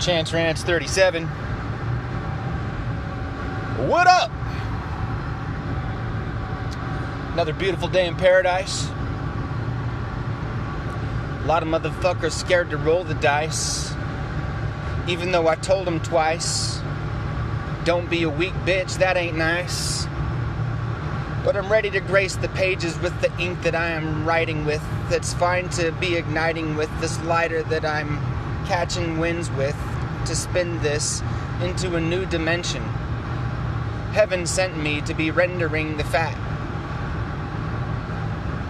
Chance Rants 37. What up? Another beautiful day in paradise. A lot of motherfuckers scared to roll the dice. Even though I told them twice, don't be a weak bitch, that ain't nice. But I'm ready to grace the pages with the ink that I am writing with. That's fine to be igniting with this lighter that I'm catching winds with to spin this into a new dimension. Heaven sent me to be rendering the fat.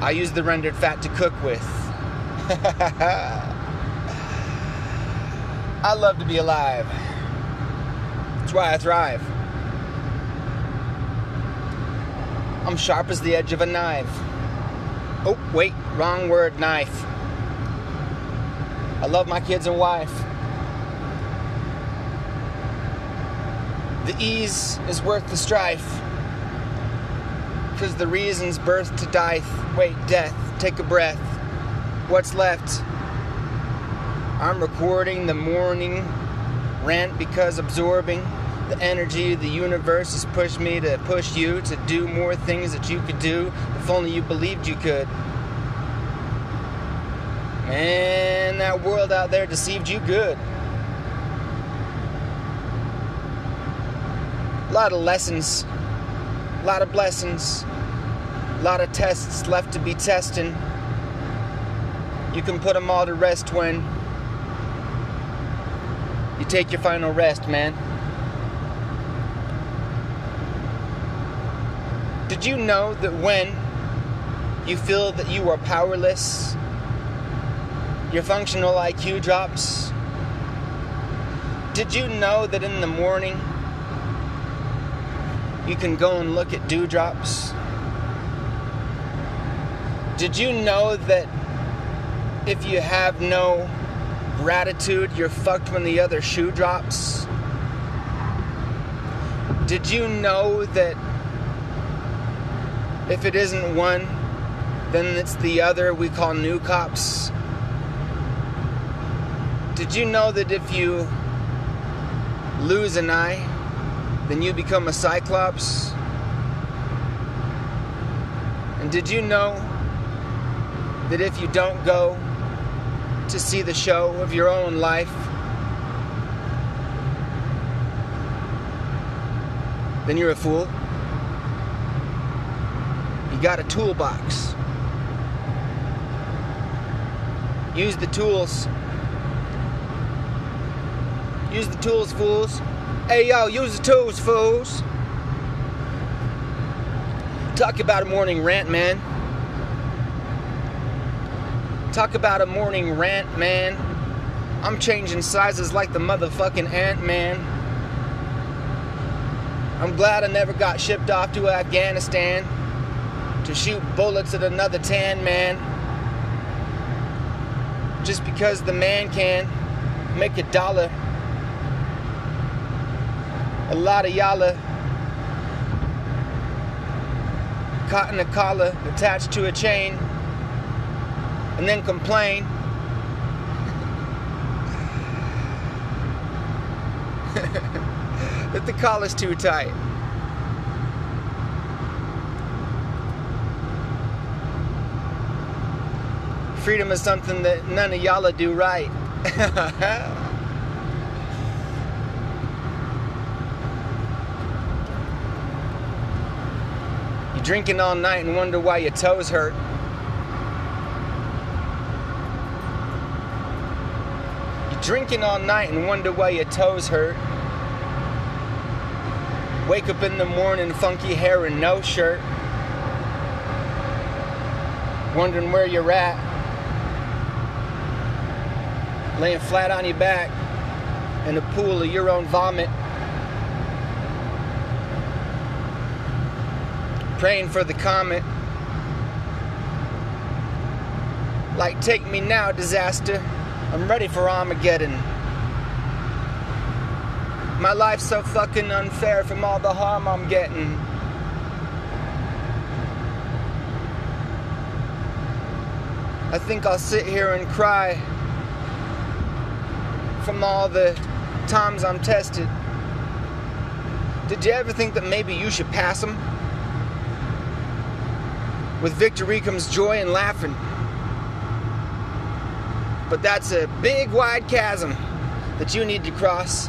I use the rendered fat to cook with. I love to be alive. That's why I thrive. I'm sharp as the edge of a knife. Oh, wait, wrong word, knife. I love my kids and wife. The ease is worth the strife. Cause the reason's birth to die. Wait, death, take a breath. What's left? I'm recording the morning rant because absorbing the energy the universe has pushed me to push you to do more things that you could do if only you believed you could. Man, that world out there deceived you good. A lot of lessons, a lot of blessings, a lot of tests left to be testing. You can put them all to rest when you take your final rest, man. Did you know that when you feel that you are powerless, your functional IQ drops? Did you know that in the morning you can go and look at dewdrops? Did you know that if you have no gratitude, you're fucked when the other shoe drops? Did you know that if it isn't one, then it's the other we call new cops? Did you know that if you lose an eye, then you become a cyclops? And did you know that if you don't go to see the show of your own life, then you're a fool? You got a toolbox. Use the tools. Use the tools, fools. Hey, yo, use the tools, fools. Talk about a morning rant, man. Talk about a morning rant, man. I'm changing sizes like the motherfucking Ant Man. I'm glad I never got shipped off to Afghanistan to shoot bullets at another tan man. Just because the man can make a dollar. A lot of y'all are caught in a collar attached to a chain and then complain. that the collar's too tight. Freedom is something that none of y'all do right. you drinking all night and wonder why your toes hurt. You're drinking all night and wonder why your toes hurt. Wake up in the morning, funky hair and no shirt. Wondering where you're at. Laying flat on your back in a pool of your own vomit. Praying for the comet. Like, take me now, disaster. I'm ready for Armageddon. My life's so fucking unfair from all the harm I'm getting. I think I'll sit here and cry from all the times I'm tested. Did you ever think that maybe you should pass them? With victory comes joy and laughing. But that's a big wide chasm that you need to cross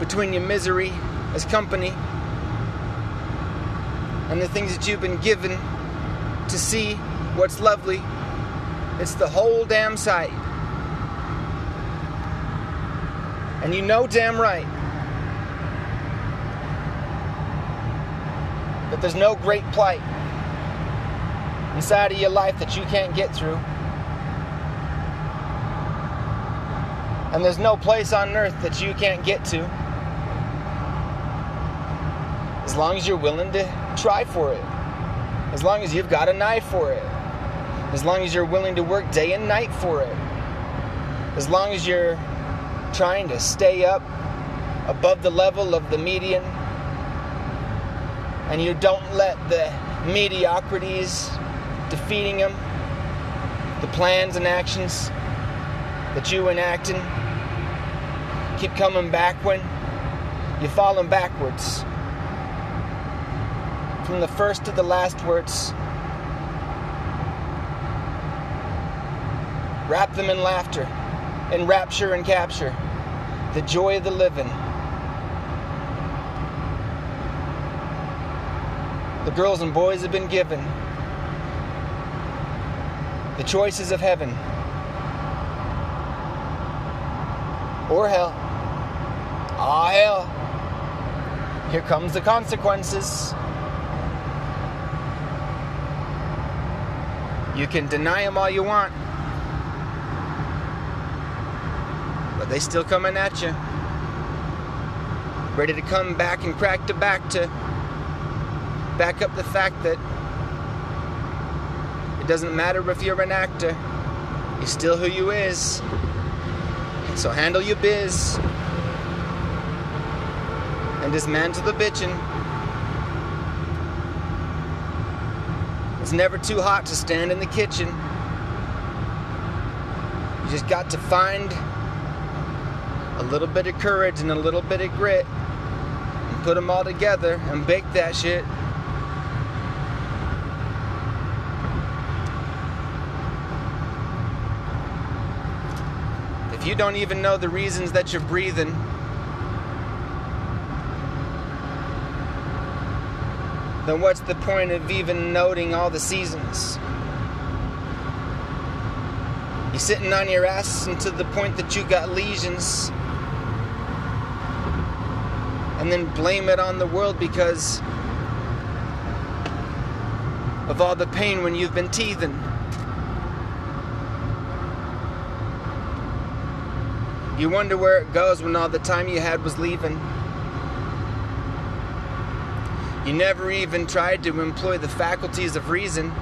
between your misery as company and the things that you've been given to see what's lovely. It's the whole damn sight. And you know damn right that there's no great plight inside of your life that you can't get through. And there's no place on earth that you can't get to. As long as you're willing to try for it. As long as you've got a knife for it. As long as you're willing to work day and night for it. As long as you're trying to stay up above the level of the median and you don't let the mediocrities defeating them, the plans and actions that you enacting keep coming back when you're falling backwards. From the first to the last words, wrap them in laughter, in rapture and capture, the joy of the living. The girls and boys have been given the choices of heaven or hell. Ah, hell. Here comes the consequences. You can deny them all you want, but they still coming at you. Ready to come back and crack the back to back up the fact that it doesn't matter if you're an actor, you're still who you is. So handle your biz and dismantle the bitchin'. It's never too hot to stand in the kitchen. You just got to find a little bit of courage and a little bit of grit and put them all together and bake that shit. If you don't even know the reasons that you're breathing, then what's the point of even noting all the seasons? You're sitting on your ass to the point that you got lesions. And then blame it on the world because of all the pain when you've been teething. You wonder where it goes when all the time you had was leaving. You never even tried to employ the faculties of reason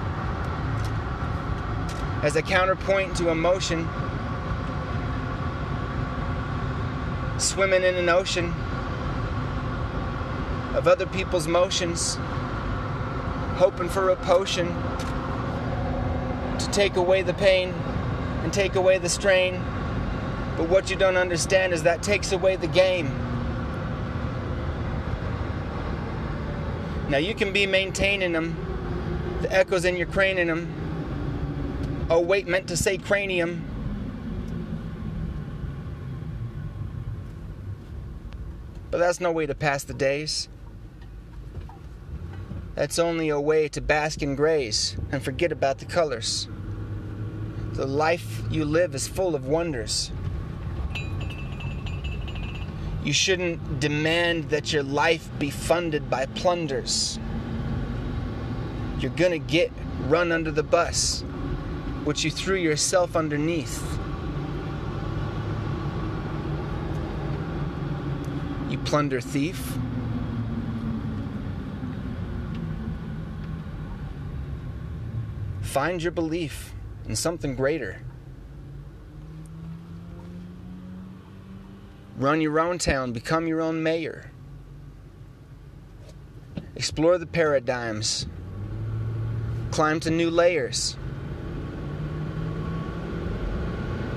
as a counterpoint to emotion. Swimming in an ocean of other people's motions, hoping for a potion to take away the pain and take away the strain. But what you don't understand is that takes away the game. Now you can be maintaining them, the echoes in your cranium. Oh, wait, meant to say cranium. But that's no way to pass the days. That's only a way to bask in grays and forget about the colors. The life you live is full of wonders. You shouldn't demand that your life be funded by plunders. You're gonna get run under the bus, which you threw yourself underneath. You plunder thief. Find your belief in something greater. Run your own town, become your own mayor. Explore the paradigms, climb to new layers.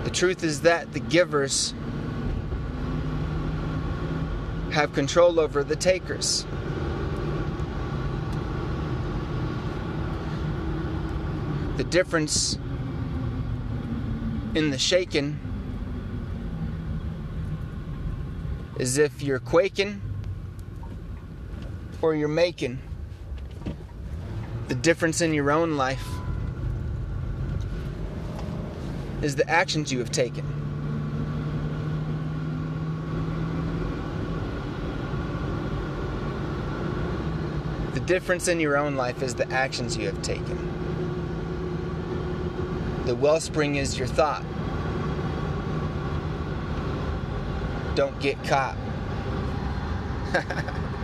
The truth is that the givers have control over the takers. The difference in the shaking is if you're quaking or you're making. The difference in your own life is the actions you have taken. The difference in your own life is the actions you have taken. The wellspring is your thought. Don't get caught.